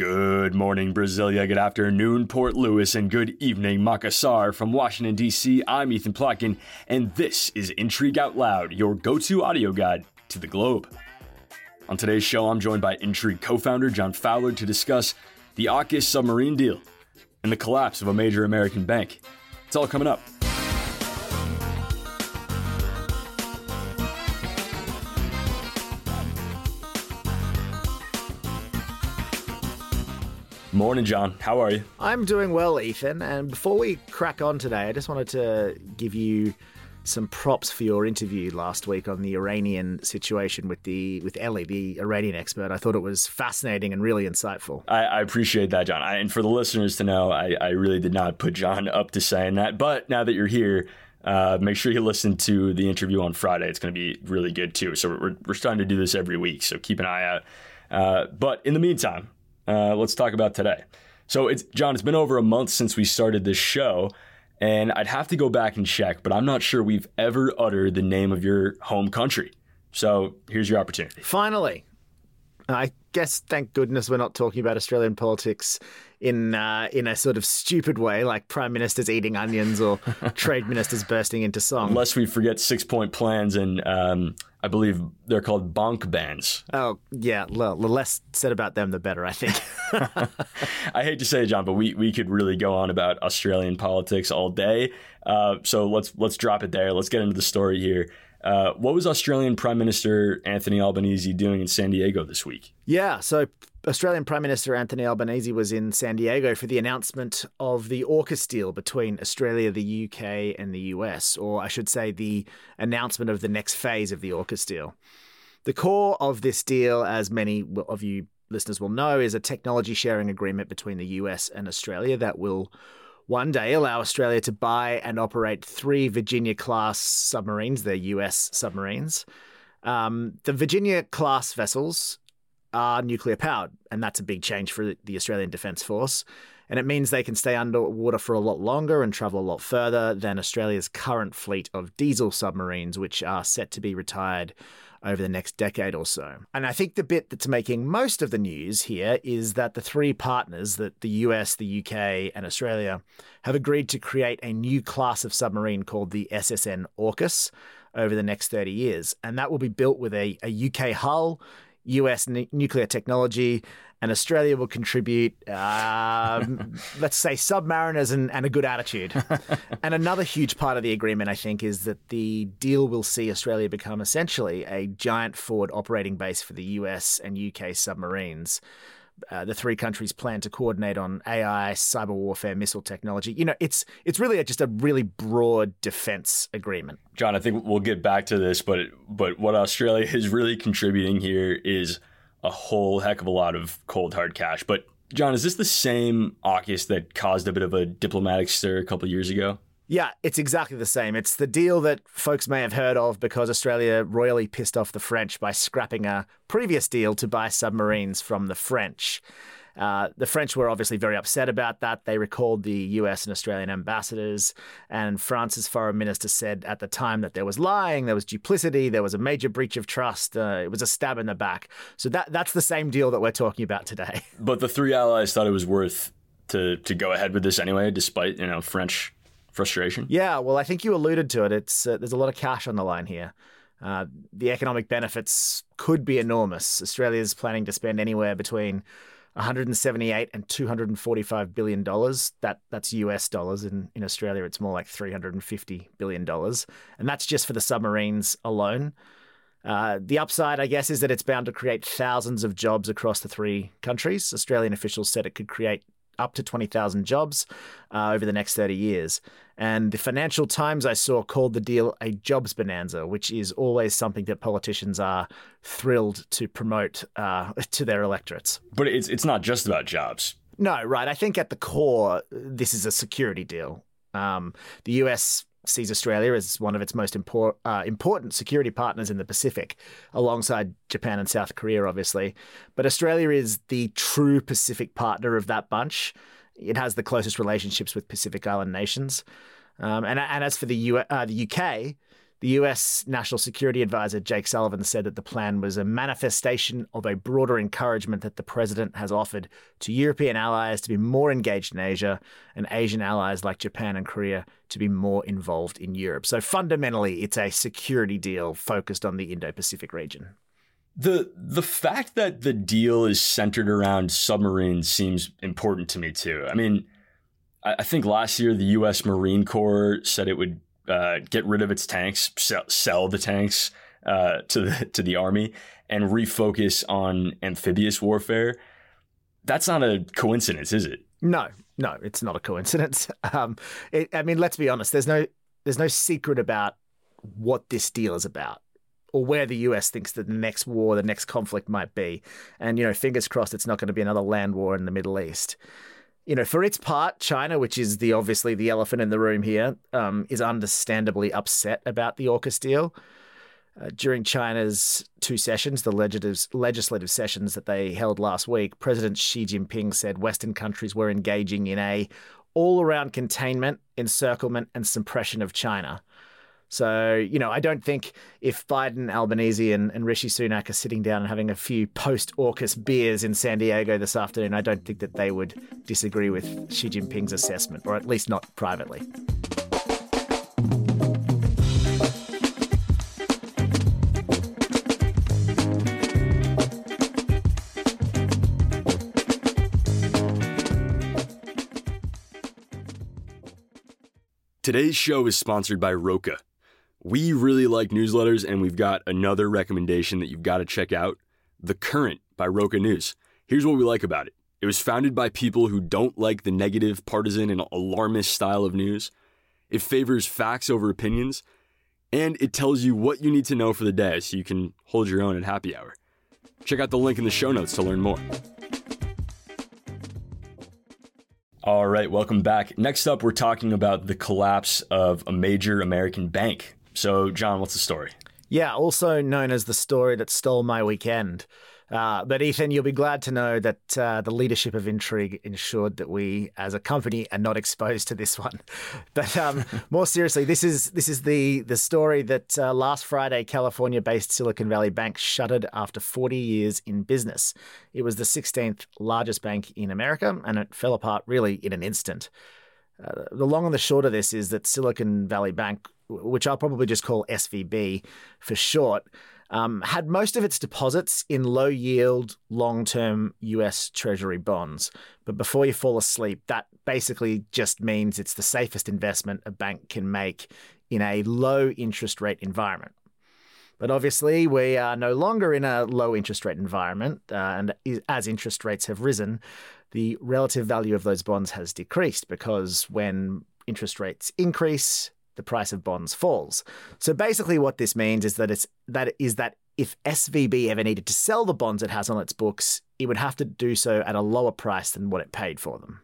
Good morning, Brasilia. Good afternoon, Port Louis, and good evening, Makassar. From Washington, D.C., I'm Ethan Plotkin, and this is Intrigue Out Loud, your go to audio guide to the globe. On today's show, I'm joined by Intrigue co founder John Fowler to discuss the AUKUS submarine deal and the collapse of a major American bank. It's all coming up. Morning, John. How are you? I'm doing well, Ethan. And before we crack on today, I just wanted to give you some props for your interview last week on the Iranian situation with the with Ellie, the Iranian expert. I thought it was fascinating and really insightful. I, I appreciate that, John. I, and for the listeners to know, I, I really did not put John up to saying that. But now that you're here, uh, make sure you listen to the interview on Friday. It's going to be really good too. So we're, we're starting to do this every week. So keep an eye out. Uh, but in the meantime, uh, let's talk about today. So it's John. It's been over a month since we started this show, and I'd have to go back and check, but I'm not sure we've ever uttered the name of your home country. So here's your opportunity. Finally, I guess thank goodness we're not talking about Australian politics in uh, in a sort of stupid way, like prime ministers eating onions or trade ministers bursting into song. Unless we forget six point plans and um, I believe they're called bonk bans. Oh yeah, well, the less said about them, the better. I think. I hate to say it, John, but we, we could really go on about Australian politics all day. Uh, so let's let's drop it there. Let's get into the story here. Uh, what was Australian Prime Minister Anthony Albanese doing in San Diego this week? Yeah, so Australian Prime Minister Anthony Albanese was in San Diego for the announcement of the AUKUS deal between Australia, the UK, and the US, or I should say, the announcement of the next phase of the AUKUS deal. The core of this deal, as many of you listeners will know, is a technology sharing agreement between the US and Australia that will one day allow Australia to buy and operate three Virginia class submarines, they're US submarines. Um, the Virginia class vessels are nuclear powered, and that's a big change for the Australian Defence Force. And it means they can stay underwater for a lot longer and travel a lot further than Australia's current fleet of diesel submarines, which are set to be retired over the next decade or so. And I think the bit that's making most of the news here is that the three partners, that the US, the UK, and Australia, have agreed to create a new class of submarine called the SSN AUKUS over the next 30 years. And that will be built with a, a UK hull, US n- nuclear technology, and Australia will contribute, um, let's say, submariners and, and a good attitude. and another huge part of the agreement, I think, is that the deal will see Australia become essentially a giant forward operating base for the US and UK submarines. Uh, the three countries plan to coordinate on AI, cyber warfare, missile technology. You know, it's it's really a, just a really broad defense agreement. John, I think we'll get back to this, but but what Australia is really contributing here is a whole heck of a lot of cold hard cash. But John, is this the same AUKUS that caused a bit of a diplomatic stir a couple years ago? Yeah, it's exactly the same. It's the deal that folks may have heard of because Australia royally pissed off the French by scrapping a previous deal to buy submarines from the French. Uh, the French were obviously very upset about that. They recalled the US and Australian ambassadors, and France's foreign minister said at the time that there was lying, there was duplicity, there was a major breach of trust. Uh, it was a stab in the back. So that that's the same deal that we're talking about today. But the three allies thought it was worth to to go ahead with this anyway, despite you know French frustration. Yeah, well, I think you alluded to it. It's uh, there's a lot of cash on the line here. Uh, the economic benefits could be enormous. Australia's planning to spend anywhere between 178 and 245 billion dollars. That that's US dollars. In in Australia, it's more like 350 billion dollars, and that's just for the submarines alone. Uh, the upside, I guess, is that it's bound to create thousands of jobs across the three countries. Australian officials said it could create up to 20,000 jobs uh, over the next 30 years. And the Financial Times I saw called the deal a jobs bonanza, which is always something that politicians are thrilled to promote uh, to their electorates. But it's it's not just about jobs. No, right. I think at the core, this is a security deal. Um, the US sees Australia as one of its most uh, important security partners in the Pacific, alongside Japan and South Korea, obviously. But Australia is the true Pacific partner of that bunch. It has the closest relationships with Pacific Island nations. Um, and, and as for the, U- uh, the UK, The US National Security Advisor Jake Sullivan said that the plan was a manifestation of a broader encouragement that the president has offered to European allies to be more engaged in Asia and Asian allies like Japan and Korea to be more involved in Europe. So fundamentally, it's a security deal focused on the Indo Pacific region. The the fact that the deal is centered around submarines seems important to me too. I mean, I, I think last year the U.S. Marine Corps said it would uh, get rid of its tanks, sell, sell the tanks uh, to the to the army, and refocus on amphibious warfare. That's not a coincidence, is it? No, no, it's not a coincidence. Um, it, I mean, let's be honest. There's no there's no secret about what this deal is about or where the US thinks that the next war, the next conflict might be. And, you know, fingers crossed it's not going to be another land war in the Middle East you know, for its part, China, which is the obviously the elephant in the room here, um, is understandably upset about the AUKUS deal. Uh, during China's two sessions, the legislative sessions that they held last week, President Xi Jinping said Western countries were engaging in a all-around containment, encirclement, and suppression of China. So, you know, I don't think if Biden, Albanese, and, and Rishi Sunak are sitting down and having a few post AUKUS beers in San Diego this afternoon, I don't think that they would disagree with Xi Jinping's assessment, or at least not privately. Today's show is sponsored by Roca. We really like newsletters, and we've got another recommendation that you've got to check out The Current by Roca News. Here's what we like about it it was founded by people who don't like the negative, partisan, and alarmist style of news. It favors facts over opinions, and it tells you what you need to know for the day so you can hold your own at happy hour. Check out the link in the show notes to learn more. All right, welcome back. Next up, we're talking about the collapse of a major American bank. So, John, what's the story? Yeah, also known as the story that stole my weekend. Uh, but Ethan, you'll be glad to know that uh, the leadership of Intrigue ensured that we, as a company, are not exposed to this one. But um, more seriously, this is this is the the story that uh, last Friday, California-based Silicon Valley Bank shuttered after 40 years in business. It was the 16th largest bank in America, and it fell apart really in an instant. Uh, the long and the short of this is that Silicon Valley Bank, which I'll probably just call SVB for short, um, had most of its deposits in low yield, long term US Treasury bonds. But before you fall asleep, that basically just means it's the safest investment a bank can make in a low interest rate environment. But obviously, we are no longer in a low interest rate environment. Uh, and as interest rates have risen, the relative value of those bonds has decreased because when interest rates increase, the price of bonds falls. So basically what this means is that it's that is that if SVB ever needed to sell the bonds it has on its books, it would have to do so at a lower price than what it paid for them.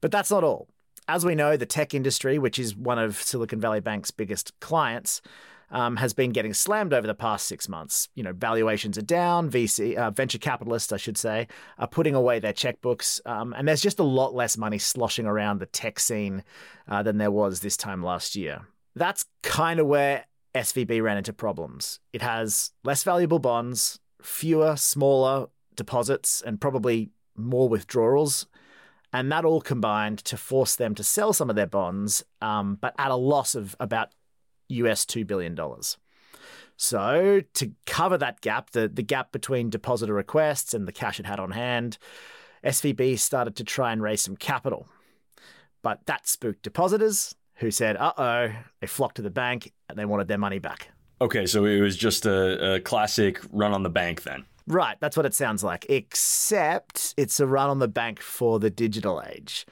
But that's not all. As we know, the tech industry, which is one of Silicon Valley Bank's biggest clients, um, has been getting slammed over the past six months. You know, valuations are down. VC uh, venture capitalists, I should say, are putting away their checkbooks, um, and there's just a lot less money sloshing around the tech scene uh, than there was this time last year. That's kind of where SVB ran into problems. It has less valuable bonds, fewer, smaller deposits, and probably more withdrawals. And that all combined to force them to sell some of their bonds, um, but at a loss of about US $2 billion. So, to cover that gap, the, the gap between depositor requests and the cash it had on hand, SVB started to try and raise some capital. But that spooked depositors who said, uh oh, they flocked to the bank and they wanted their money back. Okay, so it was just a, a classic run on the bank then. Right, that's what it sounds like, except it's a run on the bank for the digital age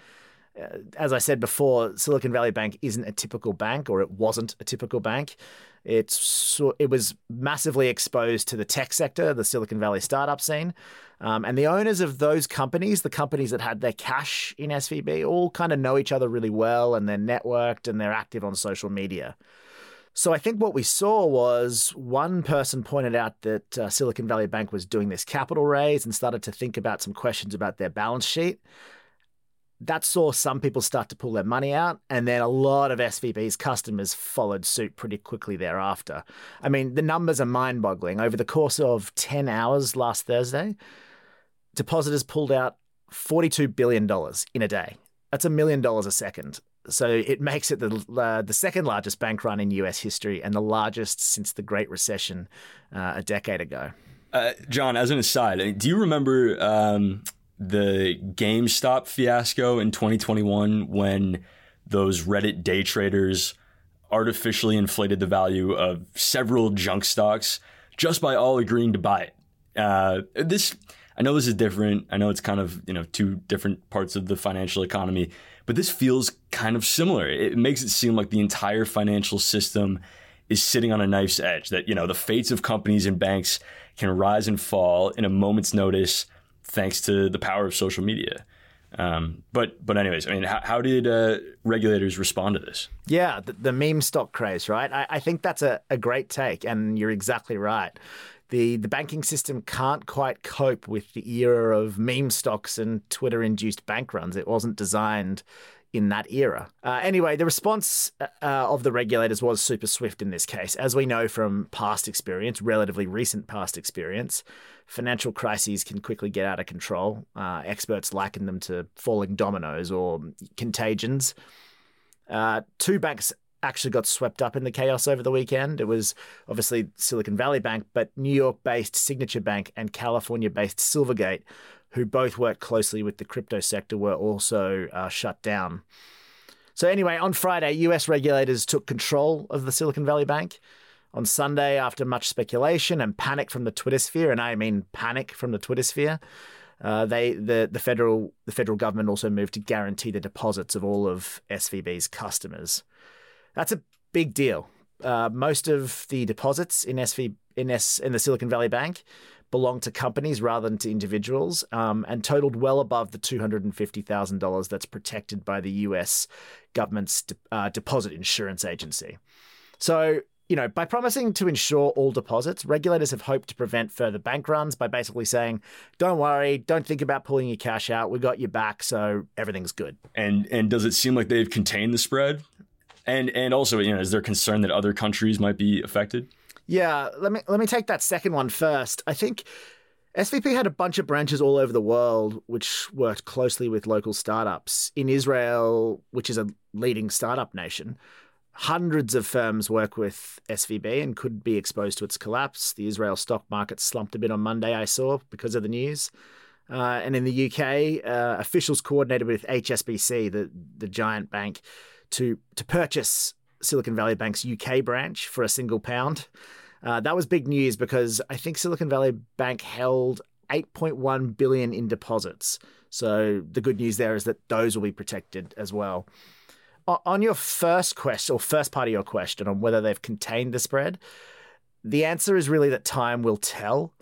as I said before, Silicon Valley Bank isn't a typical bank, or it wasn't a typical bank. It's it was massively exposed to the tech sector, the Silicon Valley startup scene, um, and the owners of those companies, the companies that had their cash in SVB, all kind of know each other really well, and they're networked and they're active on social media. So I think what we saw was one person pointed out that uh, Silicon Valley Bank was doing this capital raise and started to think about some questions about their balance sheet that saw some people start to pull their money out, and then a lot of SVB's customers followed suit pretty quickly thereafter. I mean, the numbers are mind boggling. Over the course of 10 hours last Thursday, depositors pulled out $42 billion in a day. That's a million dollars a second. So it makes it the uh, the second largest bank run in U.S. history and the largest since the Great Recession uh, a decade ago. Uh, John, as an aside, do you remember um, the GameStop fiasco in 2021 when those Reddit day traders artificially inflated the value of several junk stocks just by all agreeing to buy it? Uh, this I know this is different. I know it's kind of you know two different parts of the financial economy, but this feels kind of similar. It makes it seem like the entire financial system is sitting on a knife's edge. That you know the fates of companies and banks can rise and fall in a moment's notice, thanks to the power of social media. Um, but but anyways, I mean, how, how did uh, regulators respond to this? Yeah, the, the meme stock craze, right? I, I think that's a, a great take, and you're exactly right the the banking system can't quite cope with the era of meme stocks and Twitter induced bank runs. It wasn't designed in that era. Uh, anyway, the response uh, of the regulators was super swift in this case. As we know from past experience, relatively recent past experience, financial crises can quickly get out of control. Uh, experts liken them to falling dominoes or contagions. Uh, two banks actually got swept up in the chaos over the weekend. It was obviously Silicon Valley Bank, but New York based Signature Bank and California based Silvergate, who both worked closely with the crypto sector, were also uh, shut down. So, anyway, on Friday, US regulators took control of the Silicon Valley Bank. On Sunday, after much speculation and panic from the Twitter sphere, and I mean panic from the Twitter sphere, uh, they the the federal the federal government also moved to guarantee the deposits of all of SVB's customers. That's a big deal. Uh, most of the deposits in SV in S in the Silicon Valley Bank belong to companies rather than to individuals, um, and totaled well above the two hundred and fifty thousand dollars that's protected by the U.S. government's de- uh, deposit insurance agency. So. You know, by promising to insure all deposits, regulators have hoped to prevent further bank runs by basically saying, "Don't worry, don't think about pulling your cash out. We got your back, so everything's good." And and does it seem like they've contained the spread? And and also, you know, is there concern that other countries might be affected? Yeah, let me let me take that second one first. I think SVB had a bunch of branches all over the world which worked closely with local startups. In Israel, which is a leading startup nation, hundreds of firms work with SVB and could be exposed to its collapse. The Israel stock market slumped a bit on Monday, I saw, because of the news. Uh, and in the UK, uh, officials coordinated with HSBC, the, the giant bank, to to purchase Silicon Valley Bank's UK branch for a single pound. Uh, that was big news because I think Silicon Valley Bank held 8.1 billion in deposits. So the good news there is that those will be protected as well. On your first question or first part of your question on whether they've contained the spread, the answer is really that time will tell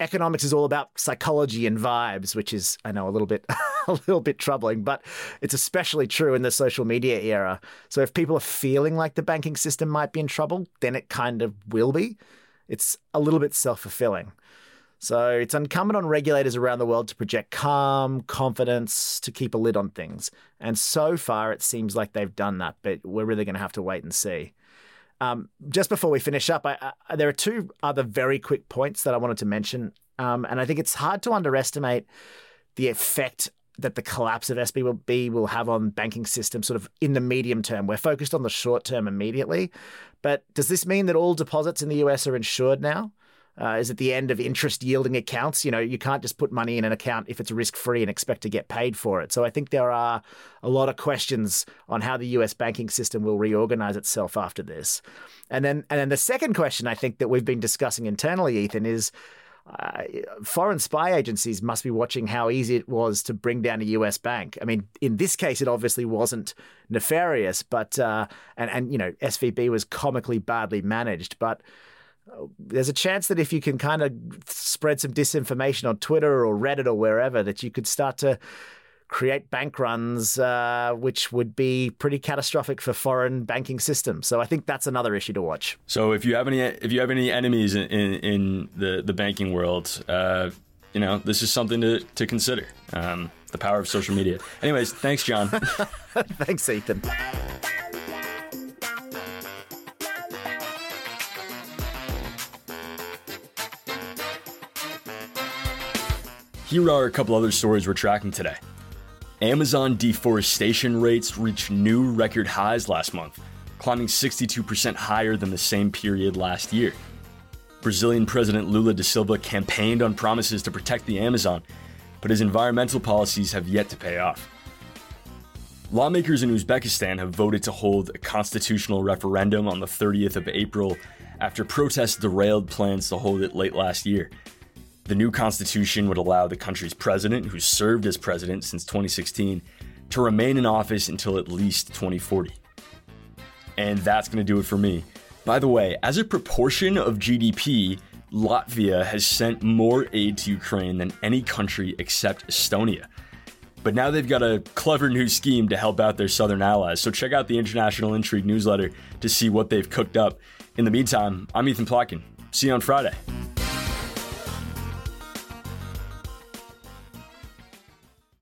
economics is all about psychology and vibes, which is I know a little bit a little bit troubling, but it's especially true in the social media era. So if people are feeling like the banking system might be in trouble, then it kind of will be. It's a little bit self-fulfilling. So it's incumbent on regulators around the world to project calm, confidence, to keep a lid on things. And so far, it seems like they've done that, but we're really going to have to wait and see. Um, just before we finish up, I, I, there are two other very quick points that I wanted to mention. Um, and I think it's hard to underestimate the effect that the collapse of SVB will have on banking systems sort of in the medium term. We're focused on the short term immediately. But does this mean that all deposits in the US are insured now? uh, is at the end of interest yielding accounts. You know, you can't just put money in an account if it's risk free and expect to get paid for it. So I think there are a lot of questions on how the US banking system will reorganize itself after this. And then, and then the second question I think that we've been discussing internally, Ethan, is. Uh, foreign spy agencies must be watching how easy it was to bring down a U.S. bank. I mean, in this case, it obviously wasn't nefarious, but uh, and and you know, SVB was comically badly managed. But there's a chance that if you can kind of spread some disinformation on Twitter or Reddit or wherever, that you could start to create bank runs, uh, which would be pretty catastrophic for foreign banking systems. So I think that's another issue to watch. So if you have any if you have any enemies in, in, in the the banking world, uh, you know, this is something to, to consider. Um, the power of social media. Anyways, thanks, John. thanks, Ethan. Here are a couple other stories we're tracking today. Amazon deforestation rates reached new record highs last month, climbing 62% higher than the same period last year. Brazilian President Lula da Silva campaigned on promises to protect the Amazon, but his environmental policies have yet to pay off. Lawmakers in Uzbekistan have voted to hold a constitutional referendum on the 30th of April after protests derailed plans to hold it late last year. The new constitution would allow the country's president, who served as president since 2016, to remain in office until at least 2040. And that's going to do it for me. By the way, as a proportion of GDP, Latvia has sent more aid to Ukraine than any country except Estonia. But now they've got a clever new scheme to help out their southern allies. So check out the International Intrigue newsletter to see what they've cooked up. In the meantime, I'm Ethan Plotkin. See you on Friday.